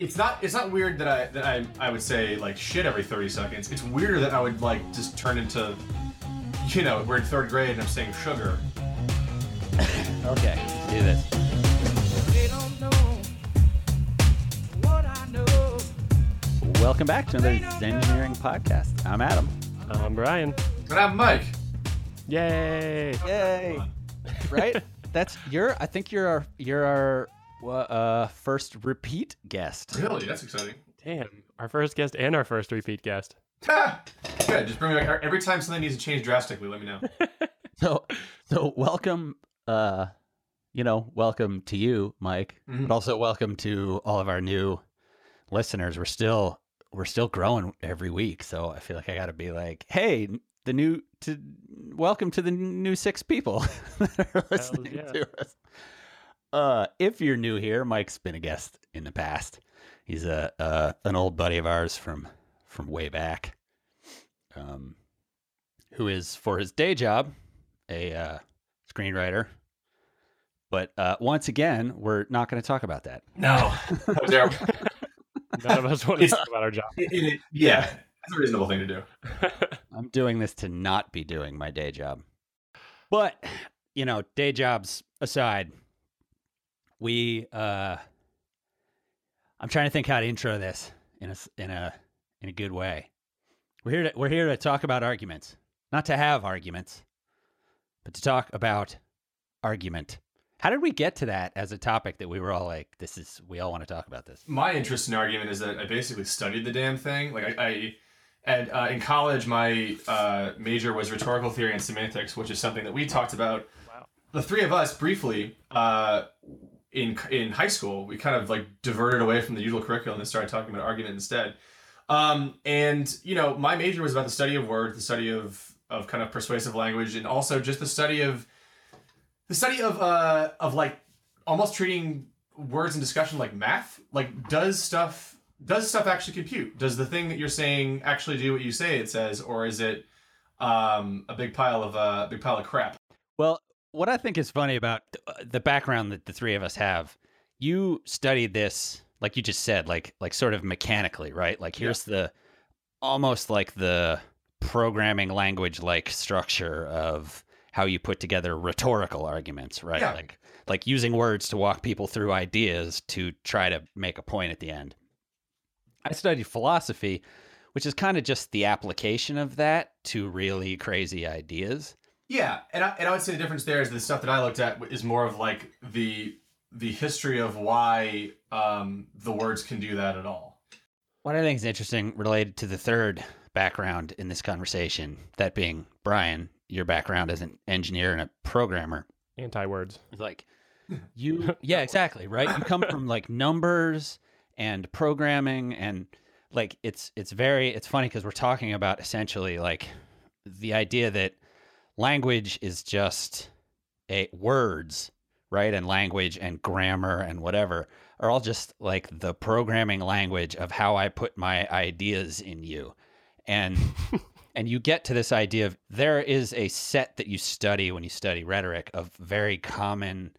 it's not it's not weird that I that I I would say like shit every 30 seconds. It's weirder that I would like just turn into you know, we're in third grade and I'm saying sugar. Okay, let's do this. They don't know what I know. Welcome back to another Engineering podcast. I'm Adam. I'm Brian. But I'm Mike. Yay! Yay! Right? That's you're. I think you're our you're our uh, first repeat guest. Really? That's exciting. Damn, our first guest and our first repeat guest. Ha! Good. Just bring me back every time something needs to change drastically. Let me know. So so welcome. Uh, you know, welcome to you, Mike, Mhm. but also welcome to all of our new listeners. We're still we're still growing every week, so I feel like I got to be like, hey, the new to welcome to the new six people that are listening yeah. to us. Uh, if you're new here, Mike's been a guest in the past. He's a uh, an old buddy of ours from from way back, um, who is for his day job a uh, screenwriter. But uh, once again, we're not going to talk about that. No. That was terrible. None of us want to talk about our job. It- it- yeah. That's a reasonable thing to do. I'm doing this to not be doing my day job. But, you know, day jobs aside, we uh I'm trying to think how to intro this in a s- in a in a good way. We're here to we're here to talk about arguments. Not to have arguments, but to talk about argument. How did we get to that as a topic that we were all like this is we all want to talk about this? My interest in argument is that I basically studied the damn thing. Like I, I at uh, in college, my uh, major was rhetorical theory and semantics, which is something that we talked about. Wow. The three of us briefly uh, in in high school. We kind of like diverted away from the usual curriculum and started talking about argument instead. Um, and you know, my major was about the study of words, the study of of kind of persuasive language, and also just the study of the study of uh of like almost treating words in discussion like math. Like, does stuff does stuff actually compute? Does the thing that you're saying actually do what you say it says, or is it um a big pile of uh big pile of crap? Well, what I think is funny about uh, the background that the three of us have, you studied this like you just said, like like sort of mechanically, right? Like here's the almost like the programming language like structure of how you put together rhetorical arguments, right? Yeah. Like like using words to walk people through ideas to try to make a point at the end. I studied philosophy, which is kind of just the application of that to really crazy ideas. Yeah, and I, and I would say the difference there is the stuff that I looked at is more of like the the history of why um, the words can do that at all. What I think is interesting related to the third background in this conversation, that being Brian, your background as an engineer and a programmer, Anti words. like you, yeah, exactly, right? You come from like numbers and programming, and like it's it's very it's funny because we're talking about essentially like the idea that language is just a words, right? And language and grammar and whatever are all just like the programming language of how I put my ideas in you. And and you get to this idea of there is a set that you study when you study rhetoric of very common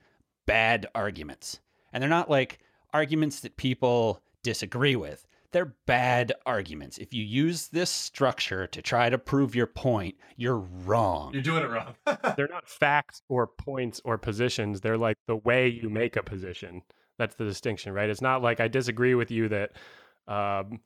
bad arguments. And they're not like arguments that people disagree with. They're bad arguments. If you use this structure to try to prove your point, you're wrong. You're doing it wrong. They're not facts or points or positions. They're like the way you make a position. That's the distinction, right? It's not like I disagree with you that um,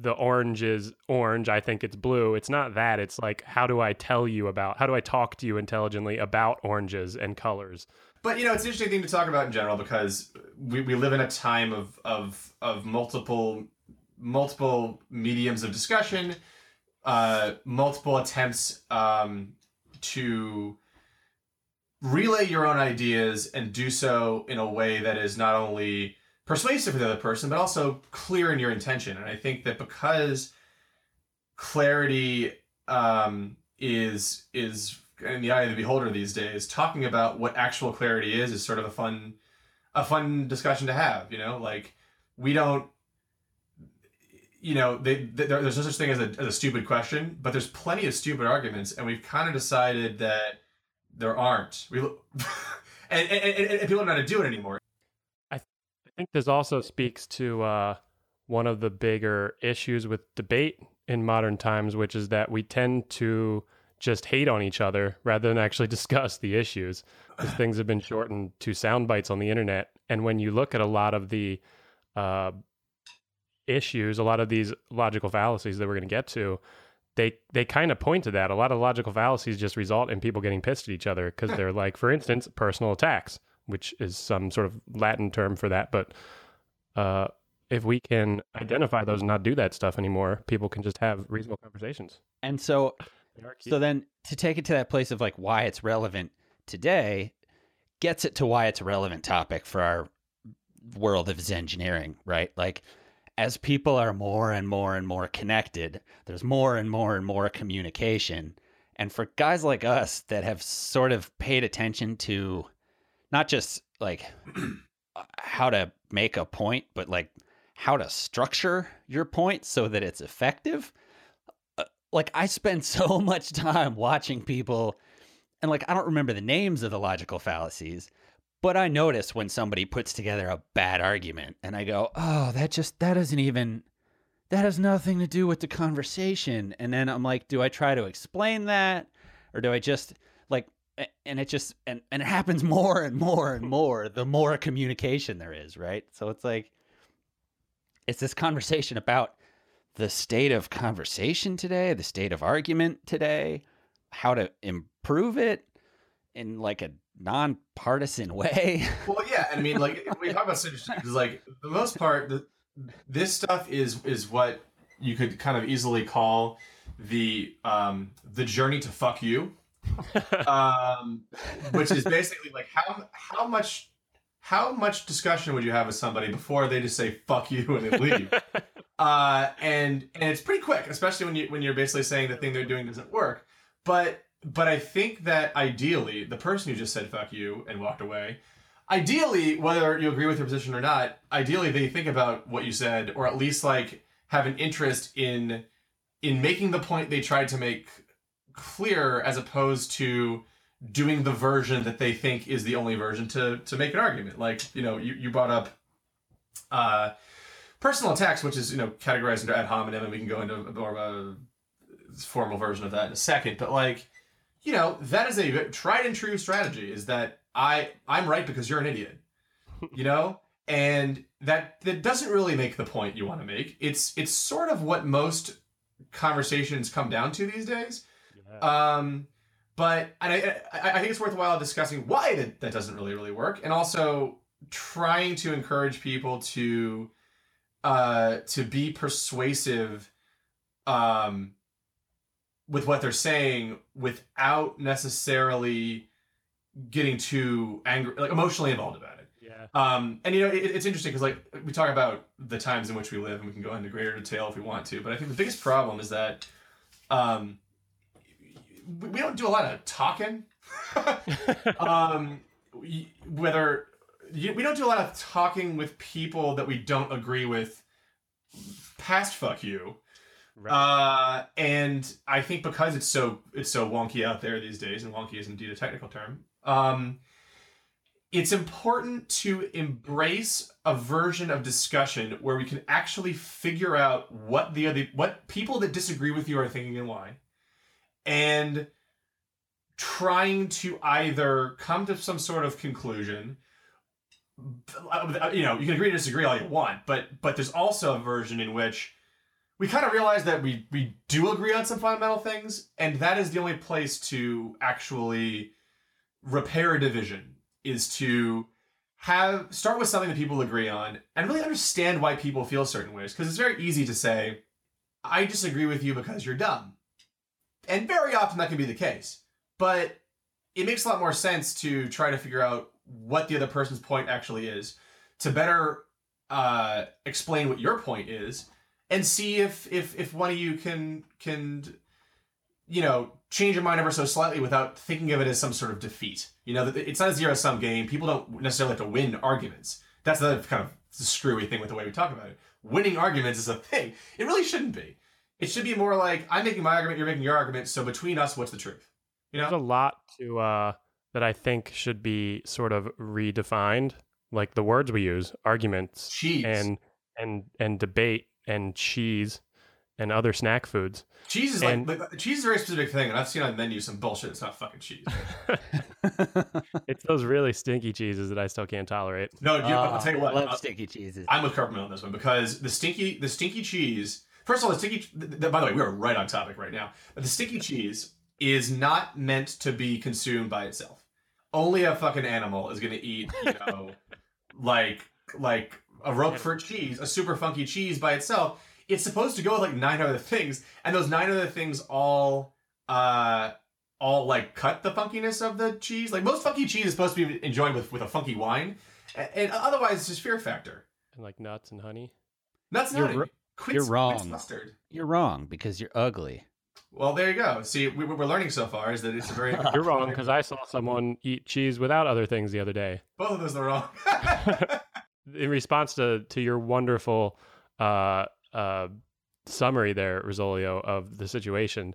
the orange is orange. I think it's blue. It's not that. It's like, how do I tell you about, how do I talk to you intelligently about oranges and colors? But you know, it's an interesting thing to talk about in general because we, we live in a time of of of multiple multiple mediums of discussion, uh, multiple attempts um, to relay your own ideas and do so in a way that is not only persuasive for the other person but also clear in your intention. And I think that because clarity um, is is in the eye of the beholder these days, talking about what actual clarity is is sort of a fun a fun discussion to have. You know, like we don't. You know, they, they, there- there's no such thing as a, as a stupid question, but there's plenty of stupid arguments, and we've kind of decided that there aren't. We, and, and, and, and people don't know how to do it anymore. I think this also speaks to uh, one of the bigger issues with debate in modern times, which is that we tend to just hate on each other rather than actually discuss the issues. Because things have been shortened to sound bites on the internet, and when you look at a lot of the uh, issues, a lot of these logical fallacies that we're going to get to, they they kind of point to that. A lot of logical fallacies just result in people getting pissed at each other because they're like, for instance, personal attacks, which is some sort of Latin term for that. But uh, if we can identify those and not do that stuff anymore, people can just have reasonable conversations. And so They are key. So then to take it to that place of like why it's relevant today gets it to why it's a relevant topic for our world of engineering, right? Like as people are more and more and more connected, there's more and more and more communication. And for guys like us that have sort of paid attention to not just like how to make a point, but like how to structure your point so that it's effective, uh, like I spend so much time watching people and like I don't remember the names of the logical fallacies, but I notice when somebody puts together a bad argument and I go, "Oh, that just that doesn't even that has nothing to do with the conversation." And then I'm like, "Do I try to explain that or do I just like and it just and and it happens more and more and more the more communication there is, right? So it's like it's this conversation about the state of conversation today, the state of argument today, how to improve it in like a nonpartisan way. Well, yeah, and I mean, like we talk about citrus, because like the most part, the, this stuff is is what you could kind of easily call the um the journey to fuck you, um, which is basically like how how much how much discussion would you have with somebody before they just say fuck you and they leave? uh, and and it's pretty quick, especially when you when you're basically saying the thing they're doing doesn't work. But but I think that ideally, the person who just said "fuck you" and walked away, ideally, whether you agree with their position or not, ideally they think about what you said, or at least like have an interest in in making the point they tried to make clear, as opposed to doing the version that they think is the only version to to make an argument. Like you know, you you brought up. Uh, personal attacks, which is you know categorized under ad hominem, and we can go into more of a formal version of that in a second. But like, you know, that is a tried and true strategy. Is that I I'm right because you're an idiot, you know, and that that doesn't really make the point you want to make. It's it's sort of what most conversations come down to these days. Yeah. Um, but and I, I I think it's worthwhile discussing why that, that doesn't really really work, and also trying to encourage people to uh to be persuasive um with what they're saying without necessarily getting too angry like emotionally involved about it yeah. um, and you know, it, it's interesting because like we talk about the times in which we live, and we can go into greater detail if we want to. But I think the biggest problem is that um, we we don't do a lot of talking. um, we- whether we don't do a lot of talking with people that we don't agree with past fuck you. Right. Uh, and I think because it's so it's so wonky out there these days, and wonky is indeed a technical term. Um, it's important to embrace a version of discussion where we can actually figure out what the other what people that disagree with you are thinking and why, and trying to either come to some sort of conclusion. You know, you can agree to disagree all you want, but but there's also a version in which we kind of realize that we we do agree on some fundamental things, and that is the only place to actually repair a division is to have start with something that people agree on and really understand why people feel certain ways because it's very easy to say i disagree with you because you're dumb. And very often that can be the case but it makes a lot more sense to try to figure out what the other person's point actually is to better uh, explain what your point is and see if if if one of you can can you know change your mind ever so slightly without thinking of it as some sort of defeat. You know it's not a zero sum game. People don't necessarily have to win arguments. That's the kind of screwy thing with the way we talk about it. Winning arguments is a thing. It really shouldn't be. It should be more like i'm making my argument you're making your argument so between us what's the truth? You There's a lot to uh, that I think should be sort of redefined. Like the words we use, arguments Cheese. and and and debate and cheese and other snack foods. cheese is like, and- like cheese is a very specific thing, and I've seen on menus some bullshit. It's not fucking cheese. It's those really stinky cheeses that I still can't tolerate. No, dude, I'll Oh, tell you what. I love uh, sticky cheeses. I'm with Carpenter on this one because the stinky, the stinky cheese. First of all, the stinky. th- th- by the way, we are right on topic right now. But the stinky cheese is not meant to be consumed by itself. Only a fucking animal is gonna eat, you know, like like a Roquefort cheese, a super funky cheese by itself. It's supposed to go with like nine other things, and those nine other things all uh all like cut the funkiness of the cheese. Like most funky cheese is supposed to be enjoyed with with a funky wine, a- and otherwise it's just fear factor. And like nuts and honey. That's You're not ro- quince, you're wrong. mustard. You're wrong because you're ugly. Well, there you go. See, we, what we're learning so far is that it's a very. You're wrong because I saw someone eat cheese without other things the other day. Both of those are wrong. in response to to your wonderful uh, uh, summary there, Rosolio, of the situation,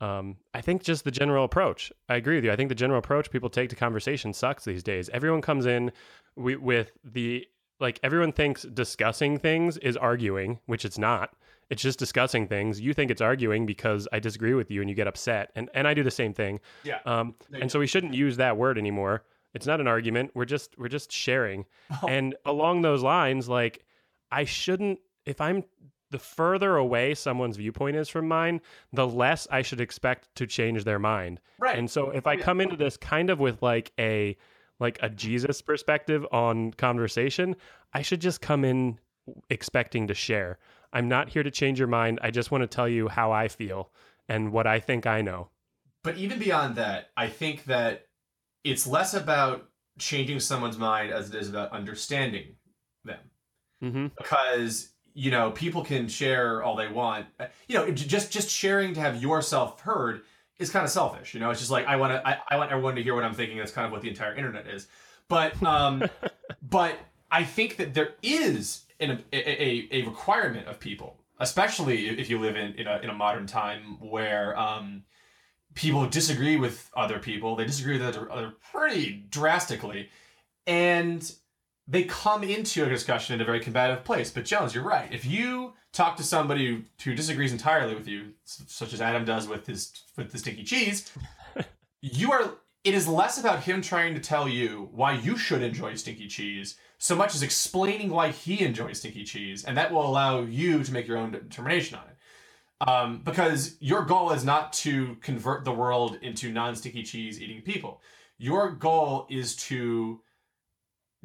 um, I think just the general approach. I agree with you. I think the general approach people take to conversation sucks these days. Everyone comes in wi- with the like everyone thinks discussing things is arguing, which it's not. It's just discussing things. You think it's arguing because I disagree with you and you get upset. And and I do the same thing. yeah. Um, and so we shouldn't use that word anymore. It's not an argument. We're just we're just sharing. Oh. And along those lines, like I shouldn't if I'm the further away someone's viewpoint is from mine, the less I should expect to change their mind. right. And so if I come into this kind of with like a like a Jesus perspective on conversation, I should just come in expecting to share. I'm not here to change your mind. I just want to tell you how I feel and what I think I know. But even beyond that, I think that it's less about changing someone's mind as it is about understanding them. Mm-hmm. Because you know people can share all they want. You know, just just sharing to have yourself heard is kind of selfish. You know, it's just like I want to. I, I want everyone to hear what I'm thinking. That's kind of what the entire internet is. But um, but I think that there is an, a, a, a requirement of people, especially if you live in, in, a, in a modern time where um, people disagree with other people, they disagree with other, pretty drastically, and they come into a discussion in a very combative place. But Jones, you're right. If you talk to somebody who, who disagrees entirely with you, such as Adam does with his with the stinky cheese, you are it is less about him trying to tell you why you should enjoy stinky cheese so much as explaining why he enjoys stinky cheese and that will allow you to make your own determination on it um, because your goal is not to convert the world into non-sticky cheese eating people. Your goal is to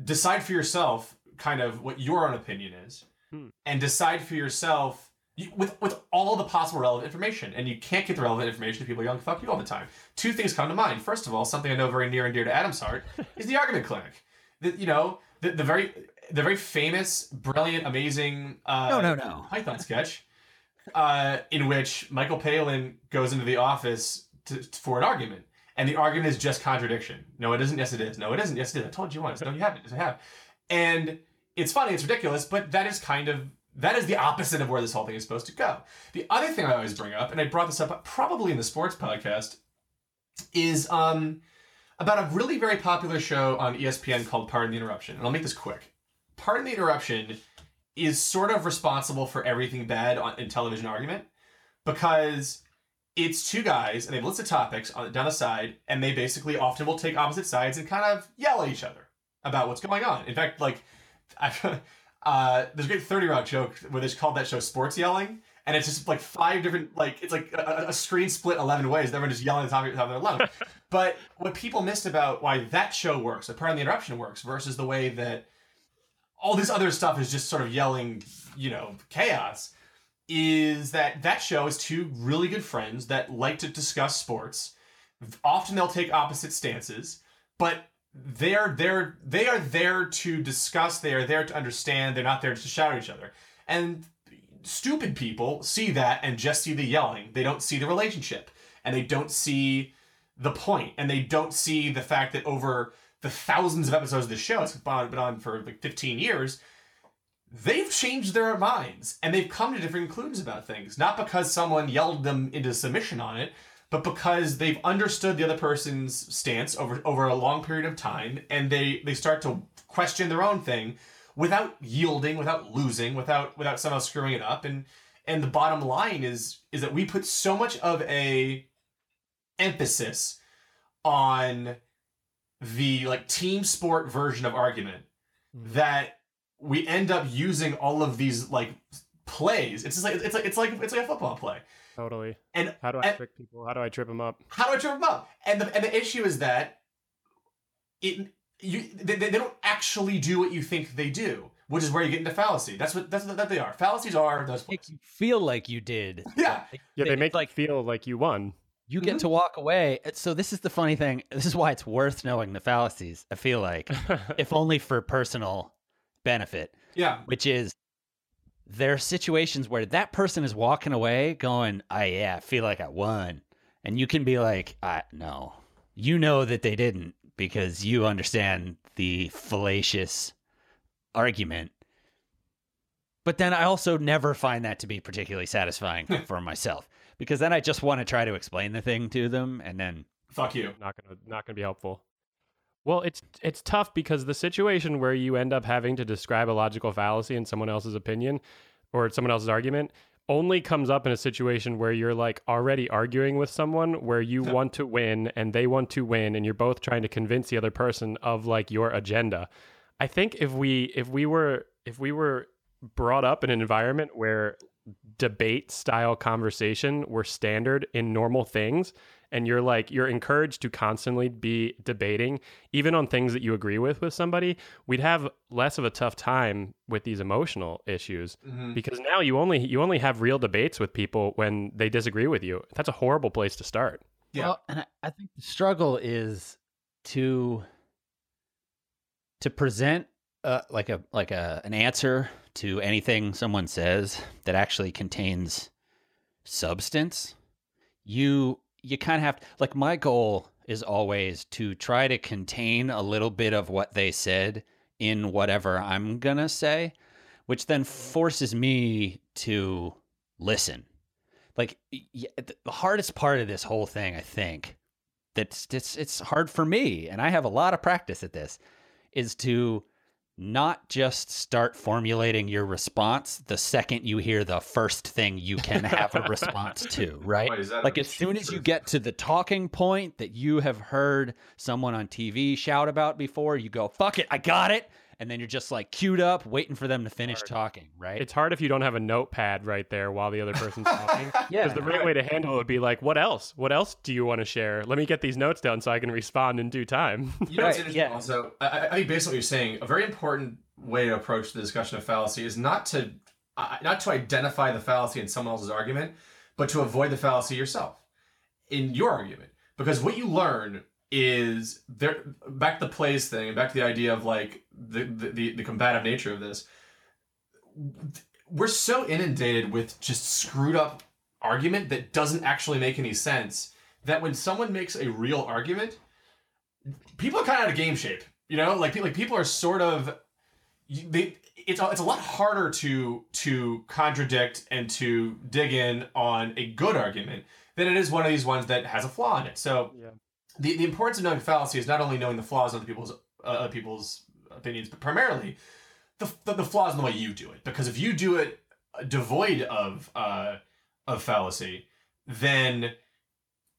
decide for yourself kind of what your own opinion is Hmm. and decide for yourself you, with with all the possible relevant information. And you can't get the relevant information if people yelling fuck you all the time. Two things come to mind. First of all something i know very near and dear to adam's heart is the argument clinic. The, you know the, the very the very famous brilliant amazing uh No, no, no. python sketch uh in which michael palin goes into the office to, for an argument. And the argument is just contradiction. No it isn't. Yes it is. No it isn't. Yes it is. I told you once. No you haven't. Yes i have. And it's funny. It's ridiculous but that is kind of that is the opposite of where this whole thing is supposed to go. The other thing i always bring up and i brought this up probably in the sports podcast is um about a really very popular show on espn called pardon the interruption. And i'll make this quick. Pardon the interruption is sort of responsible for everything bad on, in television argument because it's two guys and they have lists of topics on down the side and they basically often will take opposite sides and kind of yell at each other about what's going on. In fact like I, uh, there's a great 30 rock joke where they called that show sports yelling and it's just like five different like it's like a, a screen split 11 ways. Everyone just yelling at the top of, their lungs. But what people missed about why that show works the part the interruption works versus the way that all this other stuff is just sort of yelling you know chaos is that that show is two really good friends that like to discuss sports. Often they'll take opposite stances but they're there they are there to discuss they are there to understand they're not there to shout at each other. And stupid people see that and just see the yelling. They don't see the relationship and they don't see the point and they don't see the fact that over the thousands of episodes of the show it's been on, been on for like 15 years they've changed their minds and they've come to different conclusions about things not because someone yelled them into submission on it but because they've understood the other person's stance over over a long period of time, and they they start to question their own thing without yielding, without losing, without without somehow screwing it up. And and the bottom line is is that we put so much of a emphasis on the like team sport version of argument mm-hmm. that we end up using all of these like plays. It's just like it's like it's like it's like a football play. Totally. And How do I and- trick people? How do I trip them up? how do I trip them up? And the and the issue is that it you they, they don't actually do what you think they do, which is where you get into fallacy. That's what that's what that they are. Fallacies are those Make you feel like you did. Yeah. Yeah, they It's make like you feel like you won. You get mm-hmm. to walk away. So this is the funny thing. This is why it's worth knowing the fallacies. I feel like, if only for personal benefit, Yeah. which is there are situations where that person is walking away going, "I yeah, I feel like I won," and you can be like, "I no," you know that they didn't because you understand the fallacious argument. But then I also never find that to be particularly satisfying for myself because then I just want to try to explain the thing to them and then Fuck you. not gonna not gonna be helpful. Well, it's it's tough because the situation where you end up having to describe a logical fallacy in someone else's opinion or someone else's argument only comes up in a situation where you're like already arguing with someone where you want to win and they want to win and you're both trying to convince the other person of like your agenda. I think if we if we were if we were brought up in an environment where debate style conversation were standard in normal things and you're like you're encouraged to constantly be debating even on things that you agree with with somebody we'd have less of a tough time with these emotional issues Mhm. because now you only you only have real debates with people when they disagree with you that's a horrible place to start Yeah. Well, and I, I think the struggle is to to present uh, like a like a an answer to anything someone says that actually contains substance. You you kind of have like my goal is always to try to contain a little bit of what they said in whatever I'm gonna say, which then forces me to listen like the the hardest part of this whole thing i think that's it's it's hard for me and i have a lot of practice at this is to not just start formulating your response the second you hear the first thing you can have a response to right? like as soon as you get to the talking point that you have heard someone on tv shout about before you go fuck it i got it and then you're just like queued up waiting for them to finish Hard. talking right it's hard if you don't have a notepad right there while the other person's talking yeah Because the right way to handle it would be like, what else? What else do you want to share? Let me get these notes down so I can respond in due time. You know what's Right, interesting yeah. also? I, I- I think based on what you're saying, a very important way to approach the discussion of fallacy is not to uh, not to identify the fallacy in someone else's argument, but to avoid the fallacy yourself in your argument. Because what you learn is there back to the plays thing back to the idea of like the the, the, combative nature of this. We're so inundated with just screwed up argument that doesn't actually make any sense that when someone makes a real argument, people are kind of out of game shape. You know, like like people are sort of they. It's a, it's a lot harder to to contradict and to dig in on a good argument than it is one of these ones that has a flaw in it. So Yeah. The the importance of knowing fallacy is not only knowing the flaws of other people's uh, people's opinions, but primarily the, the the flaws in the way you do it. Because if you do it devoid of uh, of fallacy, then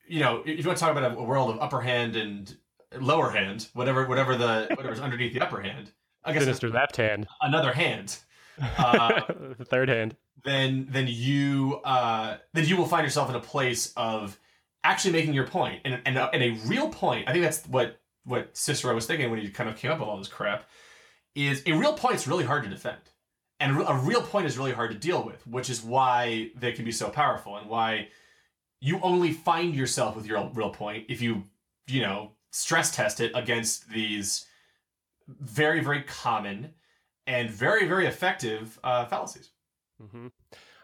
you know if you want to talk about a, world of upper hand and lower hand, whatever whatever the whatever's underneath the upper hand, I guess Sinister left hand, another hand. Uh, the third hand. then then you uh, then you will find yourself in a place of actually making your point and and a, and a real point. I think that's what what Cicero was thinking when he kind of came up with all this crap. Is a real point is really hard to defend, and a real point is really hard to deal with, which is why they can be so powerful and why you only find yourself with your real point if you you know stress test it against these very very common and very very effective uh, fallacies. hmm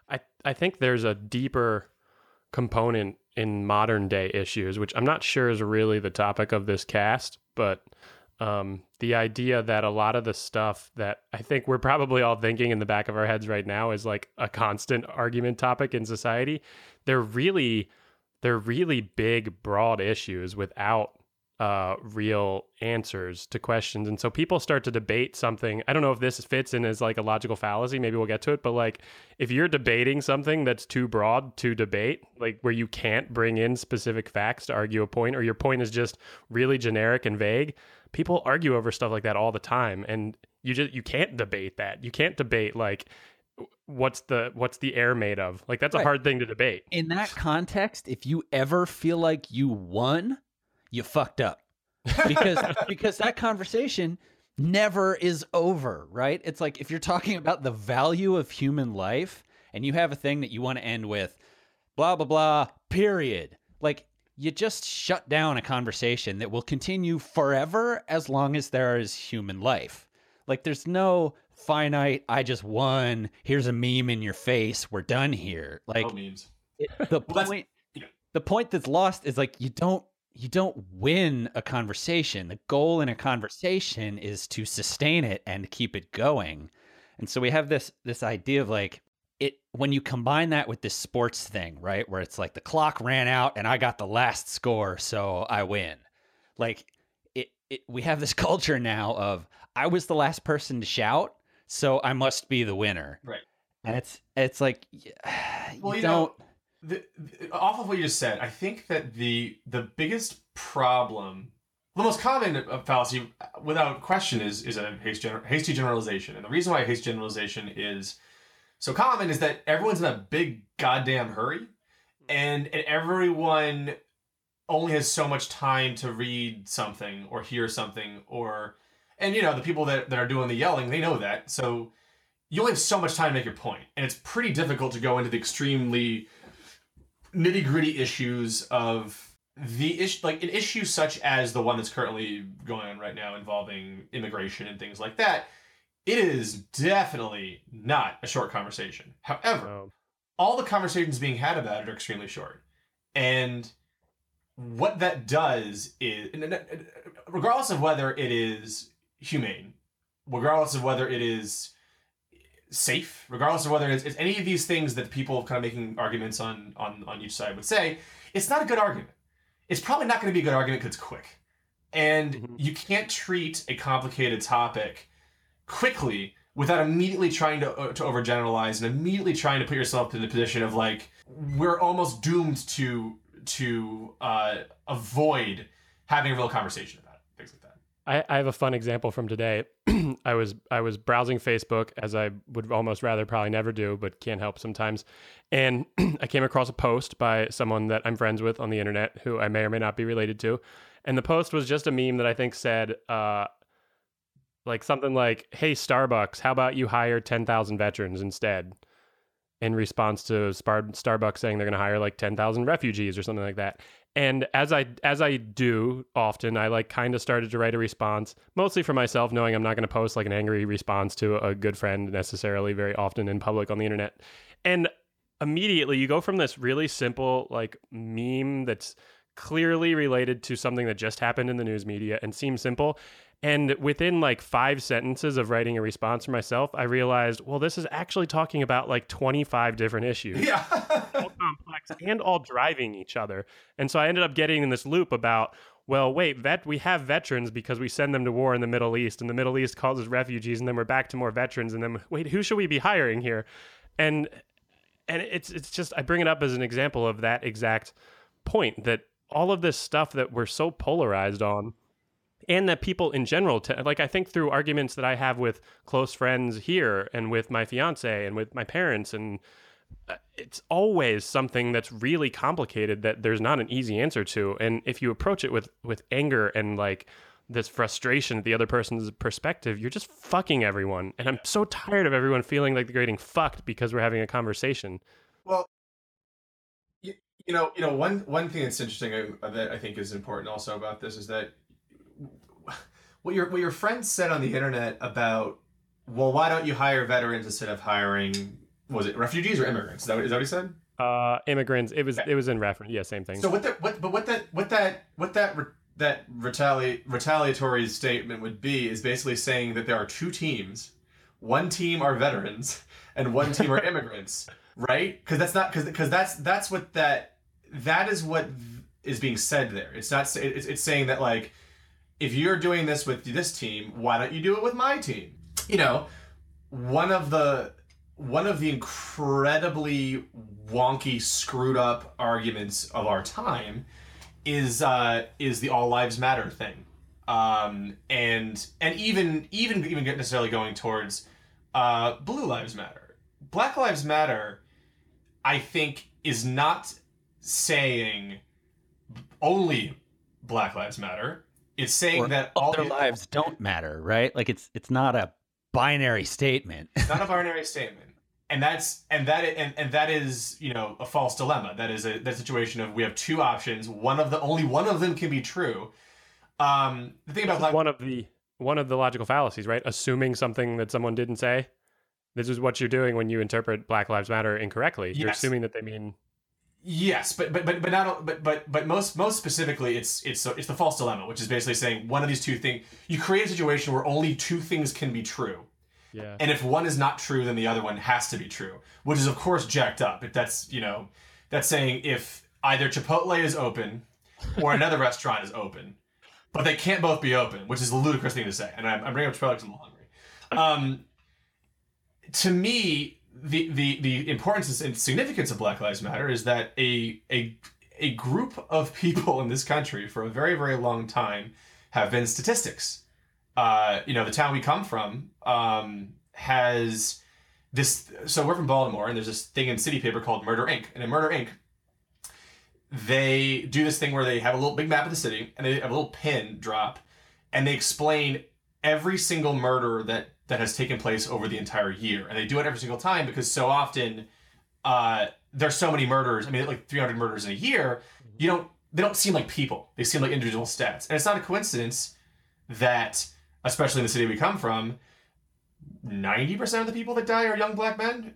I I think there's a deeper component in modern day issues, which I'm not sure is really the topic of this cast, but um, the idea that a lot of the stuff that I think we're probably all thinking in the back of our heads right now is like a constant argument topic in society. They're really they're really big, broad issues without uh, real answers to questions. And so people start to debate something. I don't know if this fits in as like a logical fallacy. Maybe we'll get to it. But like, if you're debating something that's too broad to debate, like where you can't bring in specific facts to argue a point, or your point is just really generic and vague, people argue over stuff like that all the time. And you just you can't debate that. You can't debate like what's the what's the air made of like that's a hard thing to debate In that context, if you ever feel like you won, you fucked up. Because because that conversation never is over, right? It's like if you're talking about the value of human life and you have a thing that you want to end with blah blah blah period. Like you just shut down a conversation that will continue forever as long as there is human life. Like there's no finite I just won, here's a meme in your face, we're done here. Like Oh, memes. it, the point the point that's lost is like you don't you don't win a conversation. The goal in a conversation is to sustain it and keep it going. And so we have this this idea of like it when you combine that with this sports thing right where it's like the clock ran out and i got the last score so i win. Like it, it we have this culture now of i was the last person to shout so i must be the winner. Right. and it's it's like you Well, you don't know, the, off of what you just said, I think that the the biggest problem, the most common uh, fallacy, without question, is is a hasty, hasty generalization. And the reason why hasty generalization is so common is that everyone's in a big goddamn hurry, and, and everyone only has so much time to read something or hear something or and you know the people that, that are doing the yelling they know that so you only have so much time to make your point and it's pretty difficult to go into the extremely nitty gritty issues of the issue like an issue such as the one that's currently going on right now involving immigration and things like that it is definitely not a short conversation however all the conversations being had about it are extremely short. And what that does is, regardless of whether it is humane, regardless of whether it is safe, regardless of whether it's, it's any of these things that people kind of making arguments on, on, on each side would say, it's not a good argument. It's probably not going to be a good argument because it's quick. And Mhm. you can't treat a complicated topic quickly without immediately trying to uh, to overgeneralize and immediately trying to put yourself in the position of like we're almost doomed to to uh, avoid having a real conversation about it, things like that. I, I have a fun example from today. I was I was browsing Facebook as I would almost rather probably never do, but can't help sometimes. And I came across a post by someone that I'm friends with on the internet, who I may or may not be related to. And the post was just a meme that I think said, uh, like something like, "Hey Starbucks, how about you hire ten thousand veterans instead?" In response to Spar- Starbucks saying they're going to hire like ten thousand refugees or something like that. And as I as I do often, I like kind of started to write a response, mostly for myself, knowing I'm not going to post like an angry response to a good friend necessarily very often in public on the internet. And immediately you go from this really simple like meme that's clearly related to something that just happened in the news media and seems simple. And within like five sentences of writing a response for myself, I realized, well, this is actually talking about like 25 different issues Yeah. all complex and all driving each other. And so I ended up getting in this loop about, well, wait, vet we have veterans because we send them to war in the Middle East, and the Middle East causes refugees, and then we're back to more veterans, and then wait, who should we be hiring here? And and it's it's just I bring it up as an example of that exact point that all of this stuff that we're so polarized on and that people in general t- like i think through arguments that i have with close friends here and with my fiance and with my parents and uh, it's always something that's really complicated that there's not an easy answer to. And if you approach it with with anger and like this frustration at the other person's perspective you're just fucking everyone. And i'm so tired of everyone feeling like they're getting fucked because we're having a conversation. Well, you, you know, you know, one one thing that's interesting uh, that I think is important also about this is that what your what your friend said on the internet about well, why don't you hire veterans instead of hiring was it refugees or immigrants? Is that what, is that what he said? uh immigrants it was Okay. it was in reference yeah same thing So what that what but what that what that what that re- that retali- retaliatory statement would be is basically saying that there are two teams. One team are veterans and one team are immigrants, right? Because that's not because because that's that's what that that is what is being said there. It's not. It's, it's saying that like, if you're doing this with this team, why don't you do it with my team? You know, one of the one of the incredibly wonky, screwed up arguments of our time is uh, is the all lives matter thing, um, and and even even even necessarily going towards uh, blue lives matter, Black Lives Matter. I think is not saying only Black Lives Matter. It's saying Or that all their lives don't matter, right? Like it's it's not a binary statement. It's not a binary statement, and that's and that and, and that is you know a false dilemma. That is a that situation of we have two options. One of the only one of them can be true. Um, the thing about This Black is one of the one of the logical fallacies, right? Assuming something that someone didn't say. This is what you're doing when you interpret Black Lives Matter incorrectly. You're assuming that they mean Yes, but but but but not but but but most most specifically, it's it's it's the false dilemma, which is basically saying one of these two things. You create a situation where only two things can be true, yeah. and if one is not true, then the other one has to be true, which is of course jacked up. If that's you know, that's saying if either Chipotle is open or another restaurant is open, but they can't both be open, which is a ludicrous thing to say. And I'm, I'm bringing up Chipotle because I'm hungry. Um, to me, the, the the importance and significance of Black Lives Matter is that a a a group of people in this country for a very very long time have been statistics. Uh, you know, the town we come from um, has this. So we're from Baltimore, and there's this thing in City Paper called Murder Ink. And in Murder Ink. They do this thing where they have a little big map of the city, and they have a little pin drop, and they explain every single murder that that has taken place over the entire year, and they do it every single time because so often uh, there's so many murders. I mean, like 300 murders in a year. You don't. They don't seem like people. They seem like individual stats, and it's not a coincidence that, especially in the city we come from, 90% of the people that die are young black men,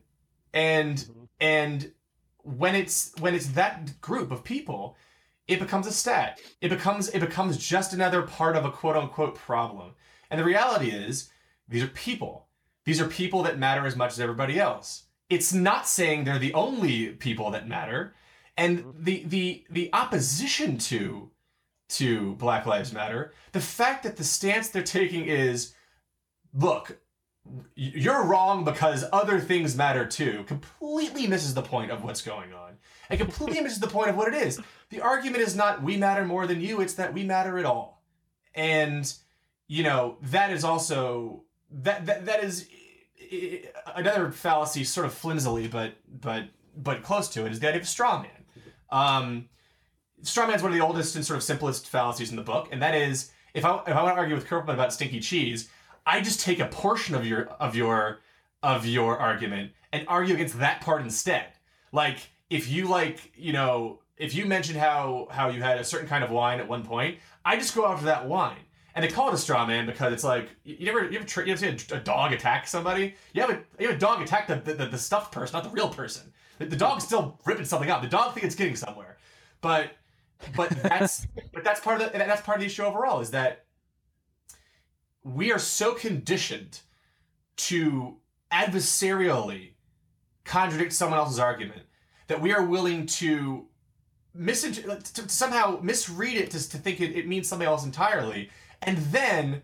and and when it's when it's that group of people, it becomes a stat. It becomes it becomes just another part of a quote unquote problem. And the reality is, these are people. These are people that matter as much as everybody else. It's not saying they're the only people that matter. And mm-hmm. the the the opposition to to Black Lives Matter, the fact that the stance they're taking is look, you're wrong because other things matter too, completely misses the point of what's going on. And completely misses the point of what it is. The argument is not we matter more than you, it's that we matter at all. And you know, that is also that that, that is another fallacy sort of flimsily but but but close to it is the idea of straw man. Um straw man is one of the oldest and sort of simplest fallacies in the book, and that is if I if I want to argue with Kirkman about stinky cheese, I just take a portion of your of your of your argument and argue against that part instead. Like if you like, you know, if you mention how how you had a certain kind of wine at one point, I just go after that wine. And they call it a straw man because it's like you never you ever, tra- you ever see a, a dog attack somebody? You have a you have a dog attack the, the, the stuffed person, not the real person. The, the dog's still ripping something up. The dog thinks it's getting somewhere, but but that's but that's part of the that's part of the issue overall is that we are so conditioned to adversarially contradict someone else's argument that we are willing to misin- to, to somehow misread it to, to think it, it means something else entirely and then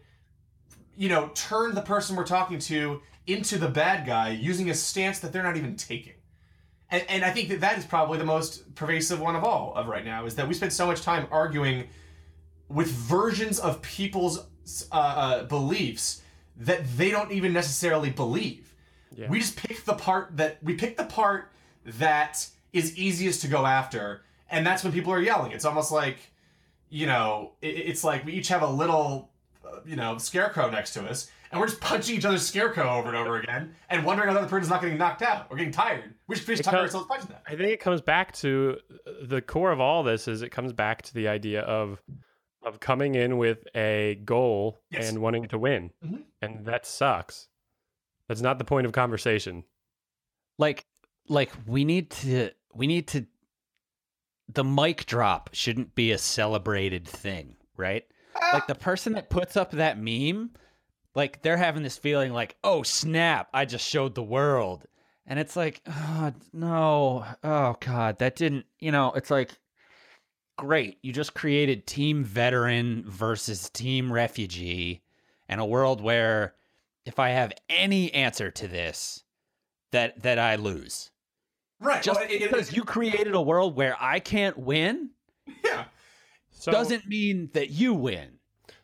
you know turn the person we're talking to into the bad guy using a stance that they're not even taking. And, and i think that that is probably the most pervasive one of all of right now is that we spend so much time arguing with versions of people's uh, uh, beliefs that they don't even necessarily believe. Yeah. we just pick the part that we pick the part that is easiest to go after and that's when people are yelling. It's almost like you know it, it's like we each have a little uh, you know scarecrow next to us and we're just punching each other's scarecrow over and over again and wondering if the other person's not getting knocked out or getting tired we just finish tired Because- ourselves punching that I think it comes back to the core of all this is it comes back to the idea of of coming in with a goal Yes. and wanting to win. Mhm. And that sucks. That's not the point of conversation. like like we need to we need to the mic drop shouldn't be a celebrated thing right like the person that puts up that meme like they're having this feeling like oh snap i just showed the world And it's like, oh, no. Oh, God. That didn't, you know, it's like, great. You just created team veteran versus team refugee and a world where if I have any answer to this, that that I lose. Right. Just well, it- it- because you created a world where I can't win yeah. So, doesn't mean that you win.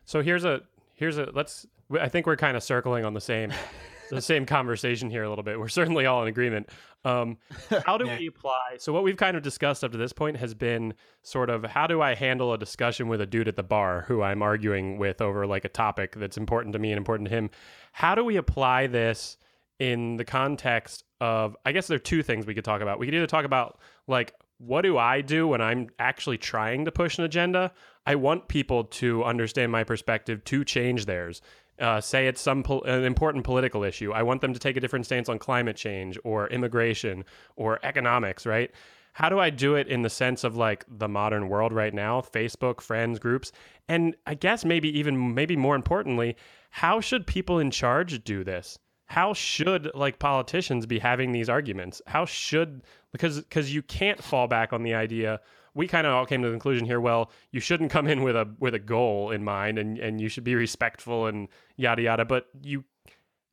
So here's a here's a let's. I think we're kind of circling on the same the same conversation here a little bit. We're certainly all in agreement. Um, how do Yeah. we apply? So what we've kind of discussed up to this point has been sort of how do I handle a discussion with a dude at the bar who I'm arguing with over like a topic that's important to me and important to him. How do we apply this in the context of? I guess there are two things we could talk about. We could either talk about like what do I do when I'm actually trying to push an agenda? I want people to understand my perspective to change theirs. Uh, say it's some pol- an important political issue. I want them to take a different stance on climate change or immigration or economics, right? How do I do it in the sense of like the modern world right now, Facebook, friends, groups? And I guess maybe even maybe more importantly, how should people in charge do this? How should like politicians be having these arguments? How should because because you can't fall back on the idea. We kind of all came to the conclusion here well you shouldn't come in with a with a goal in mind and and you should be respectful and yada yada. But you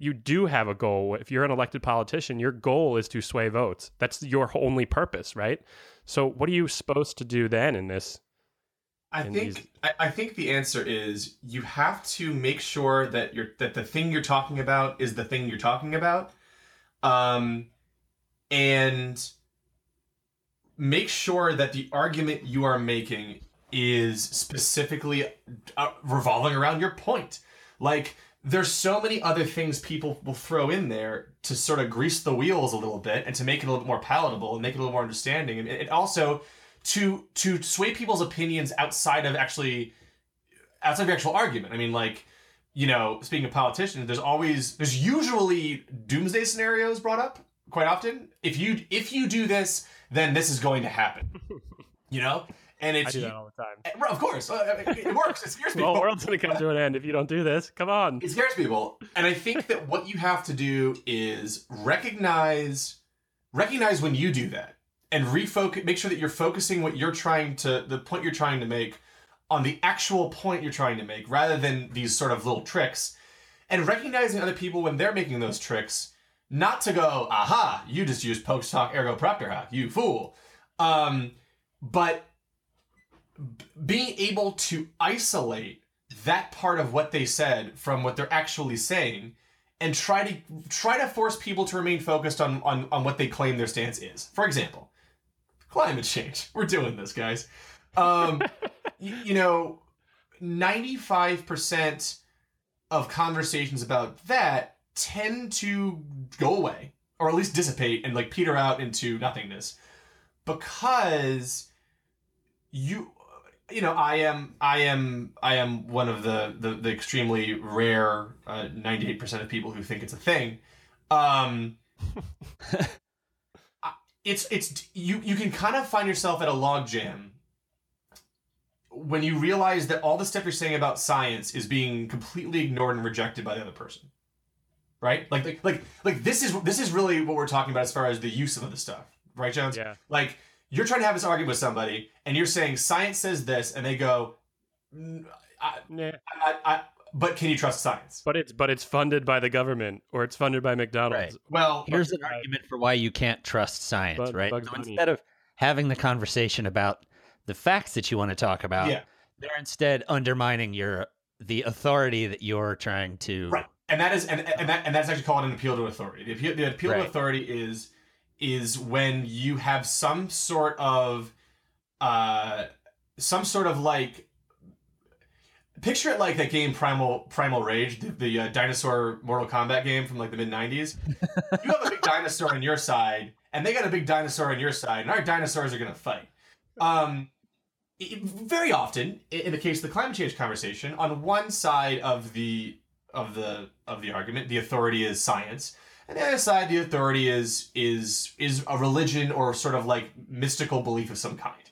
you do have a goal. If you're an elected politician your goal is to sway votes. That's your only purpose right? So what are you supposed to do then in this I think these- I, I think the answer is you have to make sure that you're that the thing you're talking about is the thing you're talking about, um, and make sure that the argument you are making is specifically uh, revolving around your point. Like there's so many other things people will throw in there to sort of grease the wheels a little bit and to make it a little bit more palatable and make it a little more understanding and it also to to sway people's opinions outside of actually outside of the actual argument. I mean, like, you know, speaking of politicians, there's always there's usually doomsday scenarios brought up quite often. If you if you do this, then this is going to happen. You know, and i it's do that all the time Eh, of course uh, it works. It scares the people. whole world's going to come to an end if you don't do this come on It scares people, and I think that what you have to do is recognize recognize when you do that, and refocus. Make sure that you're focusing what you're trying to the point you're trying to make on the actual point you're trying to make, rather than these sort of little tricks, and recognizing other people when they're making those tricks. Not to go, aha, you just used post hoc ergo propter hoc, you fool. Um, but being able to isolate that part of what they said from what they're actually saying and try to try to force people to remain focused on on, on what they claim their stance is for example climate change. We're doing this guys. Um you, you know 95% of conversations about that tend to go away or at least dissipate and like peter out into nothingness because you you know i am i am i am one of the the, the extremely rare uh, 98% of people who think it's a thing. Um it's it's you you can kind of find yourself at a log jam when you realize that all the stuff you're saying about science is being completely ignored and rejected by the other person. Right? Like like like, like this is this is really what we're talking about as far as the use of the stuff. Right jones? Yeah. Like you're trying to have this argument with somebody, and you're saying science says this, and they go, "Mm, I, Nah. I, I, but can you trust science? but it's but it's funded by the government or it's funded by mcdonald's Right. Well, Here's an Right. argument for why you can't trust science, Bug- right? Bugs So instead of having the conversation about the facts that you want to talk about, yeah, they're instead undermining your the authority that you're trying to right. And that is, and, and that, and that's actually called an appeal to authority. The appeal, the appeal Right. to authority is, is when you have some sort of, uh, some sort of like. Picture it like that game Primal Primal Rage, the, the uh, dinosaur Mortal Kombat game from like the mid '90s. you have a big dinosaur on your side, and they got a big dinosaur on your side, and our dinosaurs are gonna fight. Um, very often, in the case of the climate change conversation, on one side of the of the of the argument, the authority is science, and the other side, the authority is is is a religion or sort of like mystical belief of some kind.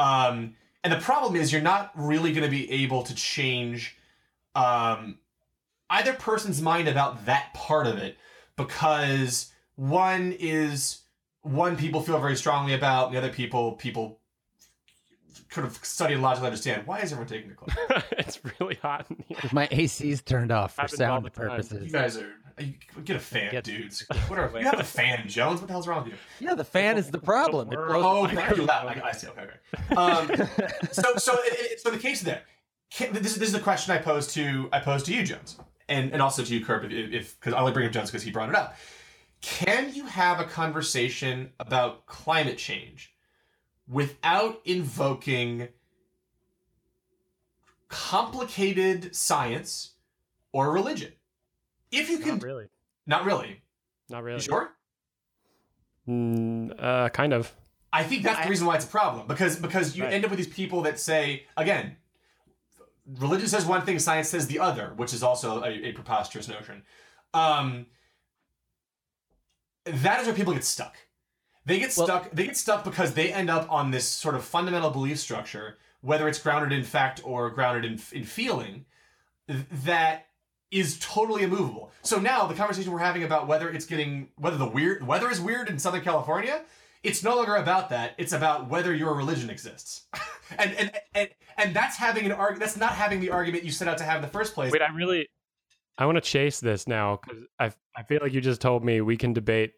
Um, and the problem is, you're not really going to be able to change um, either person's mind about that part of it because one is one people feel very strongly about, and the other people people kind of study and logically understand. Why is everyone taking the class? it's really hot in here. My AC's turned off for sound the time. You purposes. guys are you- get a fan, Get- dudes. What are, you have a fan, Jones. What the hell's wrong with you? Yeah, the fan is the problem. It Oh, the. I, I see. Okay, okay. Um, so, so, it, it- so the case there. Can, this, is- this is the question I posed to I posed to you, Jones, and and also to you, Kirk, if because I only bring up Jones because he brought it up. Can you have a conversation about climate change without invoking complicated science or religion? If you can, Not really. not really. Not really. You sure? Mm, uh, kind of. I think that's the reason why it's a problem because because you Right. end up with these people that say again, religion says one thing, science says the other, which is also a, a preposterous notion. Um, that is where people get stuck. They get Well- stuck. They get stuck because they end up on this sort of fundamental belief structure, whether it's grounded in fact or grounded in in feeling, that is totally immovable. So now the conversation we're having about whether it's getting whether the weird weather is weird in Southern California, it's no longer about that. It's about whether your religion exists, and and and and that's having an argument. That's not having the argument you set out to have in the first place. Wait, I really, I want to chase this now because I I feel like you just told me we can debate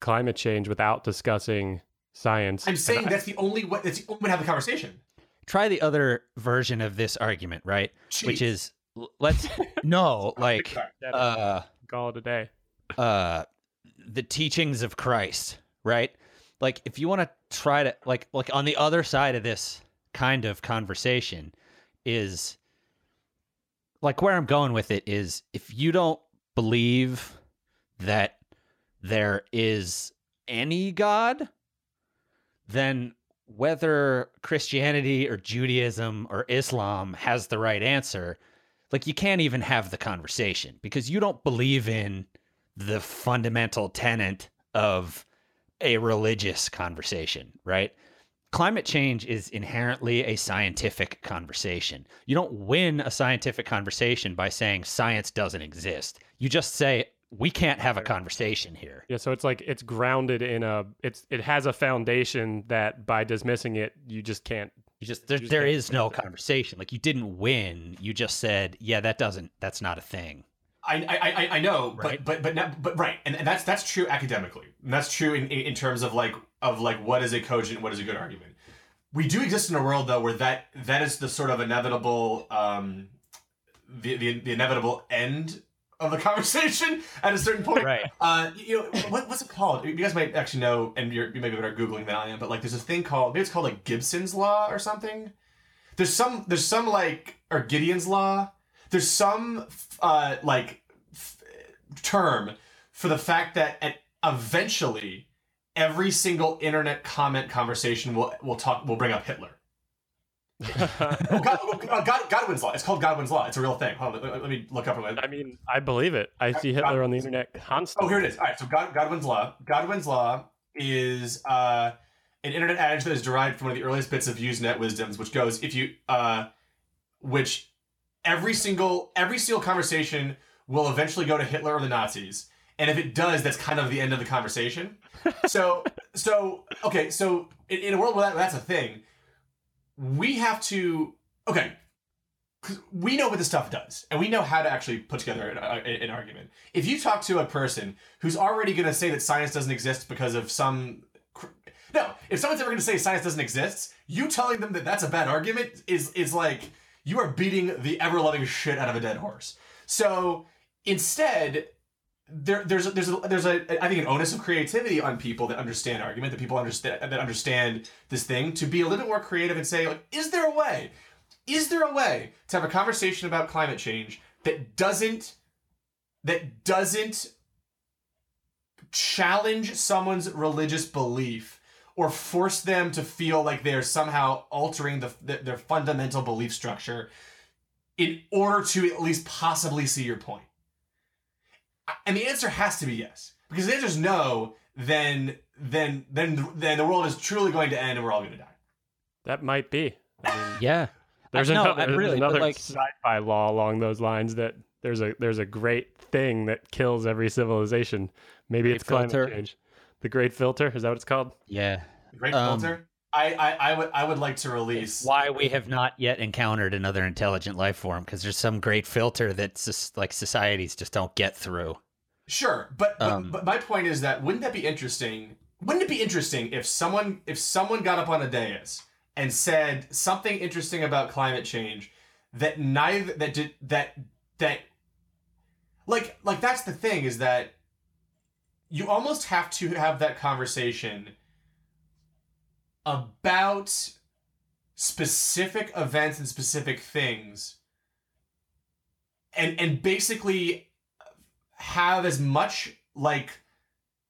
climate change without discussing science. I'm and saying I- that's the only way. That's the only way to have a conversation. Try the other version of this argument, right? Which is l- let's no, like uh call it a day. uh the teachings of Christ, right? Like if you want to try to like like on the other side of this kind of conversation is like where I'm going with it is if you don't believe that there is any god then whether Christianity or Judaism or Islam has the right answer like you can't even have the conversation because you don't believe in the fundamental tenet of a religious conversation, right? Climate change is inherently a scientific conversation. You don't win a scientific conversation by saying science doesn't exist. You just say we can't have a conversation here. Yeah, so it's like it's grounded in a it's it has a foundation that by dismissing it you just can't. You just there, just there no it. conversation. Like you didn't win. You just said, yeah, that doesn't that's not a thing. I, I, I- I know, Right. but but but but right, and, and that's that's true academically. And that's true in, in in terms of like of like what is a cogent, what is a good argument. We do exist in a world though where that that is the sort of inevitable, um, the the, the inevitable end of the conversation at a certain point. Right. Uh, you know what, what's it called? You guys might actually know, and you're you may be better at googling than I am. But like, there's a thing called maybe it's called like Gibson's law or something. There's some there's some like or Gideon's law. There's some uh like f- term for the fact that at eventually every single internet comment conversation will will talk will bring up Hitler. Oh, God, uh, God, Godwin's law. It's called Godwin's law. It's a real thing. Hold on, let, let me look up. I mean, I believe it. I see Hitler on the internet constantly. Oh, here it is. All right, so God, Godwin's law. Godwin's law is uh, an internet adage that is derived from one of the earliest bits of Usenet wisdoms, which goes if you, uh, which every single every single conversation will eventually go to Hitler or the Nazis, and if it does, that's kind of the end of the conversation. So, so okay, so in, in a world where that, that's a thing, we have to okay We know what this stuff does, and we know how to actually put together an, uh, a- an argument. If you talk to a person who's already going to say that science doesn't exist because of some no, if someone's ever going to say science doesn't exist, you telling them that that's a bad argument is is like you are beating the ever loving shit out of a dead horse. So instead, there there's a, there's a, there's a I think an onus of creativity on people that understand argument, that people understand that understand this thing to be a little bit more creative and say like, is there a way? Is there a way to have a conversation about climate change that doesn't that doesn't challenge someone's religious belief or force them to feel like they're somehow altering the, the, their fundamental belief structure in order to at least possibly see your point? And the answer has to be yes. Because if the answer is no, then then then then the world is truly going to end and we're all going to die. That might be. I mean, Yeah. there's no, another, I there's really, another like- sci-fi law along those lines that there's a there's a great thing that kills every civilization. Maybe Great it's climate filter. change. The Great Filter is that what it's called? Yeah. Great Um, filter. I, I I would I would like to release. Why we have not yet encountered another intelligent life form because there's some great filter that just like societies just don't get through. Sure, but, but Um, but my point is that wouldn't that be interesting? Wouldn't it be interesting if someone if someone got up on a dais and said something interesting about climate change that neither that did that that like like that's the thing is that you almost have to have that conversation about specific events and specific things and and basically have as much like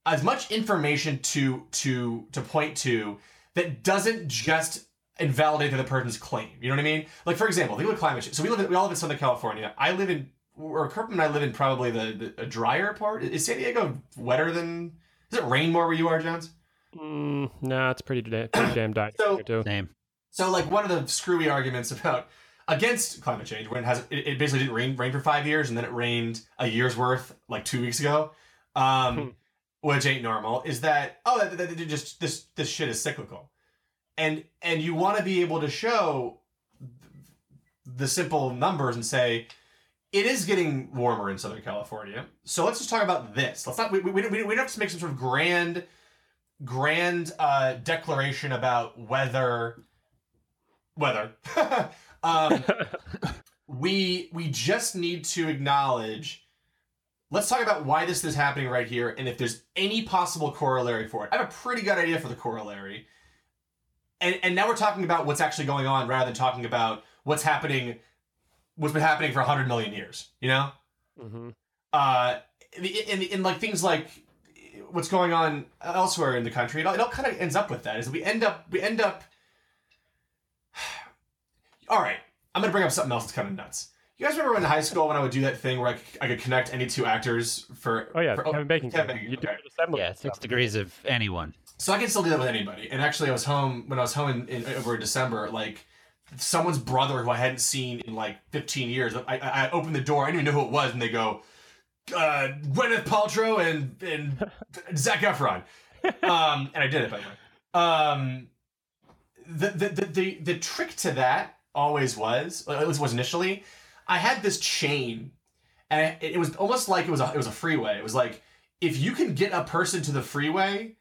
as much information to to to point to that doesn't just invalidate the person's claim. You know what I mean? Like for example, about climate change. So we live in, we all live in Southern California. I live in or Kirkman and I live in probably the, the drier part. Is San Diego wetter than? Does it rain more where you are, Jones? Mm, no, it's pretty, da- pretty damn dying So- here too. Same. So like one of the screwy arguments about against climate change when it has it, it basically didn't rain rain for five years and then it rained a year's worth like two weeks ago, um, which ain't normal. Is that oh that, that, that just this this shit is cyclical, and and you want to be able to show the simple numbers and say it is getting warmer in Southern California. So let's just talk about this. Let's not we we, we, we don't have to make some sort of grand grand uh, declaration about whether whether um, we we just need to acknowledge. Let's talk about why this is happening right here, and if there's any possible corollary for it. I have a pretty good idea for the corollary, and and now we're talking about what's actually going on rather than talking about what's happening, what's been happening for hundred million years. You know, mm-hmm. uh, in, in, in like things like what's going on elsewhere in the country, it all, it all kind of ends up with that. Is we end up we end up. All right, I'm gonna bring up something else that's kind of nuts. You guys remember in high school when I would do that thing where I could, I could connect any two actors for? Oh yeah, for, Kevin Bacon. Kevin Bacon, You do okay. it assembly Yeah, six degrees of anyone. So I can still do that with anybody. And actually, I was home when I was home in, in over December. Like someone's brother who I hadn't seen in like 15 years. I, I, I opened the door. I didn't even know who it was, and they go, uh, "Gwyneth Paltrow and and Zac Efron." Um, and I did it by the way. Um, the, the the the the trick to that always was, at least was initially, I had this chain, and it, it was almost like it was a it was a freeway. It was like if you can get a person to the freeway,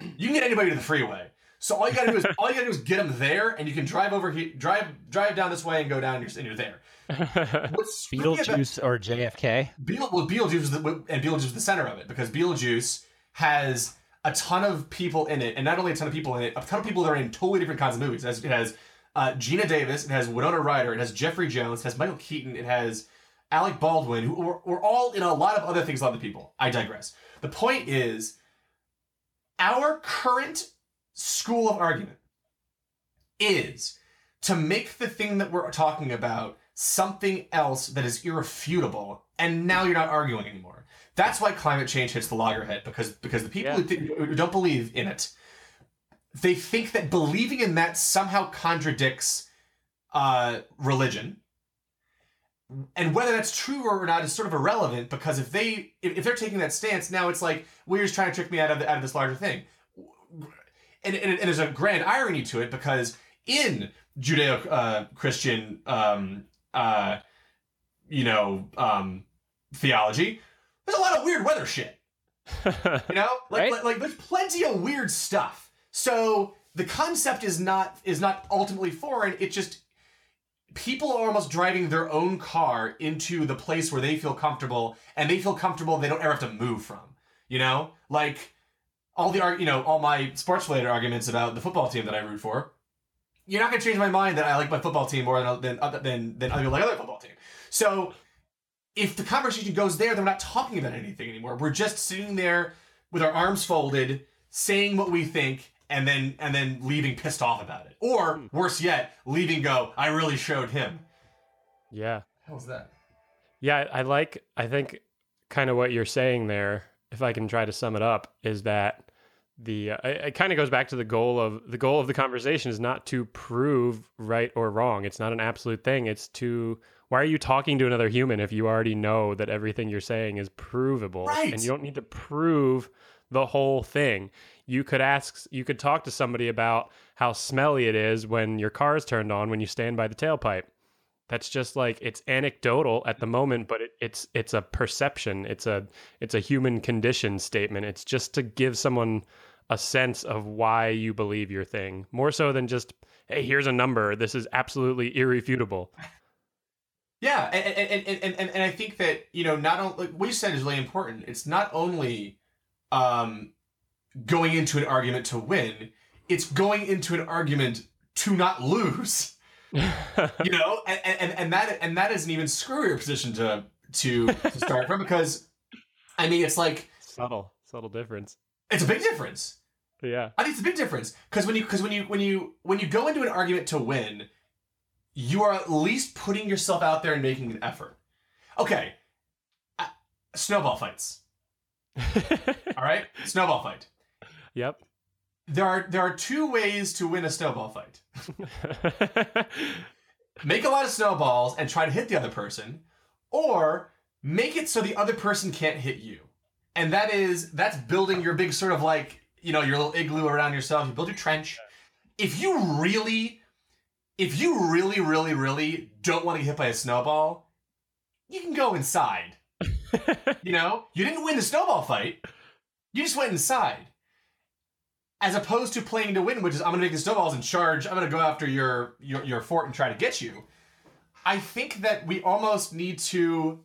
you can get anybody to the freeway. So all you gotta do is all you gotta do is get them there, and you can drive over here, drive drive down this way, and go down, and you're, and you're there. What's screwy about- Beetlejuice or JFK? Beetle, well, Beetlejuice is the, and Beetlejuice is the center of it because Beetlejuice has a ton of people in it, and not only a ton of people in it, a ton of people that are in totally different kinds of movies. It has, it has uh, Geena Davis, it has Winona Ryder, it has Jeffrey Jones, it has Michael Keaton, it has Alec Baldwin, who were, were all in a lot of other things, a lot of people. I digress. The point is, our current school of argument is to make the thing that we're talking about something else that is irrefutable, and now you're not arguing anymore. That's why climate change hits the loggerhead because because the people Yeah. who, th- who don't believe in it, they think that believing in that somehow contradicts uh, religion. And whether that's true or not is sort of irrelevant because if they if, they're taking that stance, now it's like, well, you're just trying to trick me out of the, out of this larger thing. And, and, and there's a grand irony to it because in Judeo uh, Christian, um, uh, you know, um, theology, there's a lot of weird weather shit. You know, like, Right. like like there's plenty of weird stuff. So the concept is not is not ultimately foreign. It just people are almost driving their own car into the place where they feel comfortable, and they feel comfortable. They don't ever have to move from. You know, like all the you know all my sports related arguments about the football team that I root for. You're not gonna change my mind that I like my football team more than than than than other like other football team. So if the conversation goes there, then we're not talking about anything anymore. We're just sitting there with our arms folded, saying what we think, and then and then leaving pissed off about it. Or hmm. worse yet, leaving go, I really showed him. yeah. How's that? Yeah, I like I think kind of what you're saying there, if I can try to sum it up, is that the uh, it, it kind of goes back to the goal of the goal of the conversation is not to prove right or wrong. It's not an absolute thing. It's to why are you talking to another human if you already know that everything you're saying is provable Right. and you don't need to prove the whole thing you could ask you could talk to somebody about how smelly it is when your car is turned on when you stand by the tailpipe that's just like it's anecdotal at the moment but it, it's it's a perception it's a it's a human condition statement it's just to give someone a sense of why you believe your thing more so than just hey here's a number this is absolutely irrefutable Yeah, and and, and, and, and I think that you know not only like, what you said is really important. It's not only um, going into an argument to win; it's going into an argument to not lose. You know, and and, and that and that is an even screwier position to to, to start from because I mean it's like subtle subtle difference it's a big difference. yeah I think it's a big difference because when you because when you when you when you go into an argument to win, you are at least putting yourself out there and making an effort. Okay, uh, snowball fights. All right, snowball fight. yep There are there are two ways to win a snowball fight. Make a lot of snowballs and try to hit the other person, or make it so the other person can't hit you. And that is that's building your big sort of like you know your little igloo around yourself. You build your trench. If you really, if you really, really, really don't want to get hit by a snowball, you can go inside. You know, you didn't win the snowball fight. You just went inside. As opposed to playing to win, which is I'm gonna make the snowballs and charge. I'm gonna go after your your, your fort and try to get you. I think that we almost need to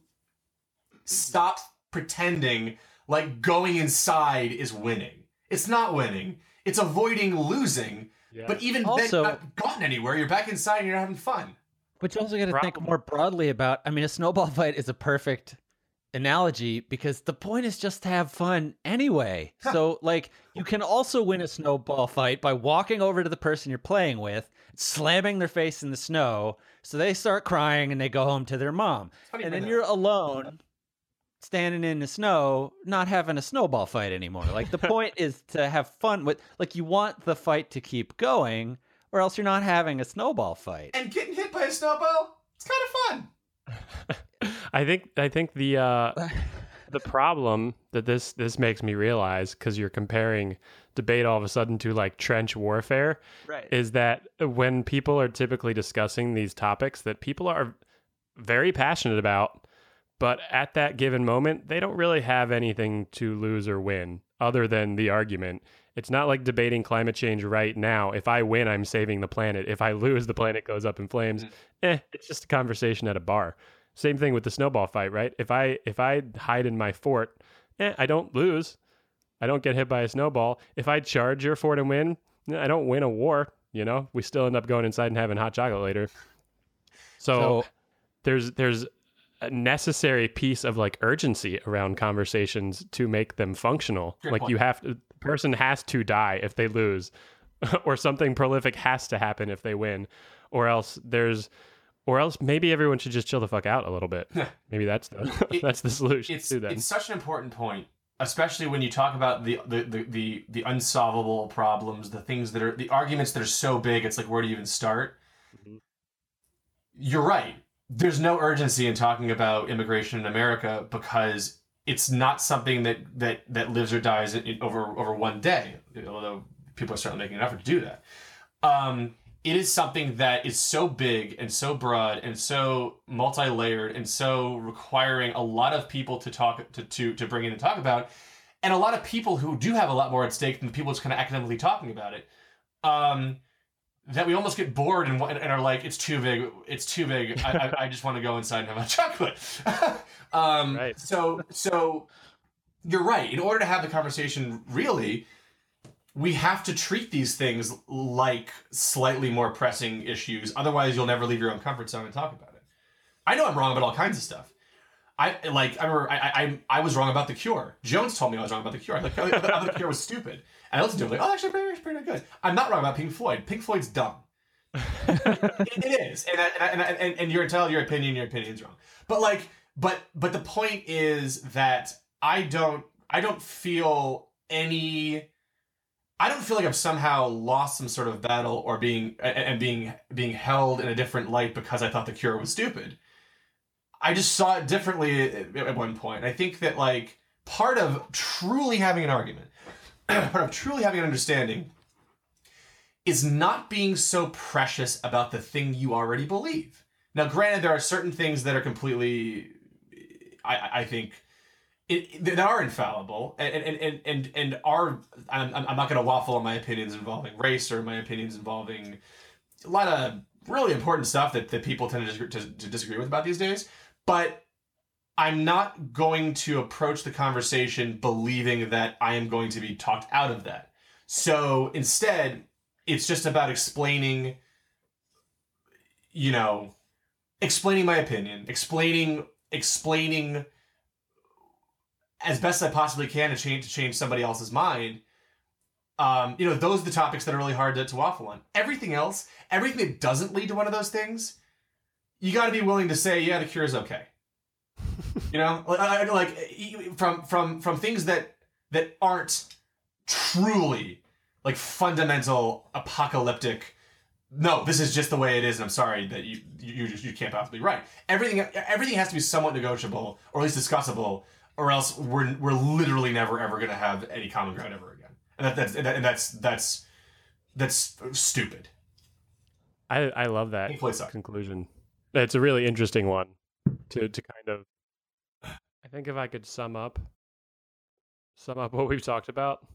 stop pretending like going inside is winning. It's not winning. It's avoiding losing. yeah. But even then, you're not gotten anywhere. You're back inside and you're having fun. But you also got to think more broadly about. I mean, a snowball fight is a perfect analogy because the point is just to have fun anyway. so, like, you can also win a snowball fight by walking over to the person you're playing with, slamming their face in the snow, so they start crying and they go home to their mom. And then you're alone, standing in the snow, not having a snowball fight anymore. Like, the point is to have fun with, like, you want the fight to keep going. Or else you're not having a snowball fight. And getting hit by a snowball, it's kind of fun. I think I think the uh, the problem that this this makes me realize because you're comparing debate all of a sudden to like trench warfare Right. is that when people are typically discussing these topics that people are very passionate about but at that given moment they don't really have anything to lose or win other than the argument. It's not like debating climate change right now. If i win i'm saving the planet. If i lose the planet goes up in flames. Eh it's just a conversation at a bar same thing with the snowball fight right if i if i hide in my fort eh, i don't lose I don't get hit by a snowball. If I charge your fort and win, eh, I don't win a war. You know, we still end up going inside and having hot chocolate later. So, So- there's there's a necessary piece of like urgency around conversations to make them functional. Like point. you have to, the person has to die if they lose, or something prolific has to happen if they win, or else there's. Or else maybe everyone should just chill the fuck out a little bit. maybe that's the It- that's the solution it's to that. it's such an important point, especially when you talk about the the, the the the unsolvable problems, the things that are the arguments that are so big. It's like where do you even start? Mhm. You're right. There's no urgency in talking about immigration in America because it's not something that that that lives or dies in, in- over over one day. Although people are certainly making an effort to do that. Um, it is something that is so big and so broad and so multi-layered and so requiring a lot of people to talk to to, to bring in and talk about and a lot of people who do have a lot more at stake than the people just kind of academically talking about it um, that we almost get bored and, and are like it's too big it's too big i, I, I just want to go inside and have a chocolate um, Right. so so you're right in order to have the conversation really we have to treat these things like slightly more pressing issues. Otherwise, you'll never leave your own comfort zone and talk about it. I know I'm wrong about all kinds of stuff. I like. I remember. I I, I was wrong about the Cure. Jones told me I was wrong about the Cure. Like, I thought the Cure was stupid. And I listened to him like, oh, actually, pretty, pretty good. I'm not wrong about Pink Floyd. Pink Floyd's dumb. it, it is, and, I, and, I, and and you're entitled your opinion. Your opinion's wrong. But like, but but the point is that I don't. I don't feel any. I don't feel like I've somehow lost some sort of battle or being and being being held in a different light because I thought the cure was stupid. I just saw it differently at one point. I think that like part of truly having an argument, part of truly having an understanding, is not being so precious about the thing you already believe. Now, granted, there are certain things that are completely, I, I think, it, that are infallible, and and and and, are. I'm, I'm not going to waffle on my opinions involving race or my opinions involving a lot of really important stuff that, that people tend to, dis- to, to disagree with about these days. But I'm not going to approach the conversation believing that I am going to be talked out of that. So instead, it's just about explaining, you know, explaining my opinion, explaining, explaining as best I possibly can to change to change somebody else's mind. Um, you know, those are the topics that are really hard to, to waffle on. Everything else, everything that doesn't lead to one of those things, you got to be willing to say, yeah, the cure is okay. you know, like, like from from from things that that aren't truly like fundamental apocalyptic. No, this is just the way it is, and I'm sorry that you you you can't possibly be right. Everything everything has to be somewhat negotiable, or at least discussable, or else we're we're literally never ever going to have any common ground ever again, and that, that's and that's that's that's stupid. I, I love that conclusion. It's a really interesting one to to kind of. I think if I could sum up, sum up what we've talked about,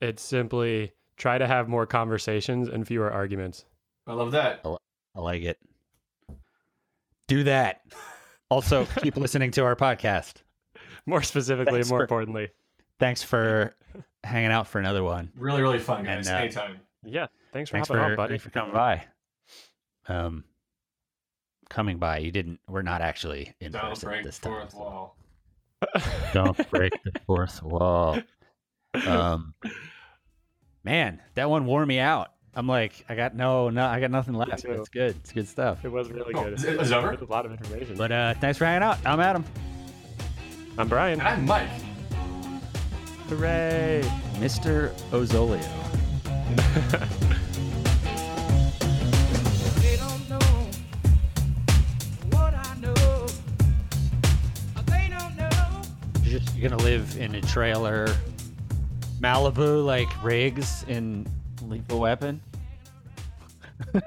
it's simply try to have more conversations and fewer arguments. I love that. I like it. Do that. Also, keep listening to our podcast. More specifically, Thanks and more for- importantly, Thanks for hanging out for another one. Really really fun, guys. And, uh, Anytime. yeah. Thanks for Thanks hopping for on, buddy. thanks for coming by. Um, coming by. You didn't. We're not actually in Don't person break this the time. fourth so- wall. Don't break the fourth wall. Um, man, that one wore me out. I'm like, I got no, no, I got nothing left. It's good. It's good stuff. It was really Oh, good. is it- is it over? It was a lot of information. But uh, thanks for hanging out. I'm Adam. I'm Brian. And I'm Mike. Hooray! Mr. Ozolio. They don't know what I know. They don't know. You're, just, you're gonna live in a trailer, Malibu, like Riggs in Lethal Weapon.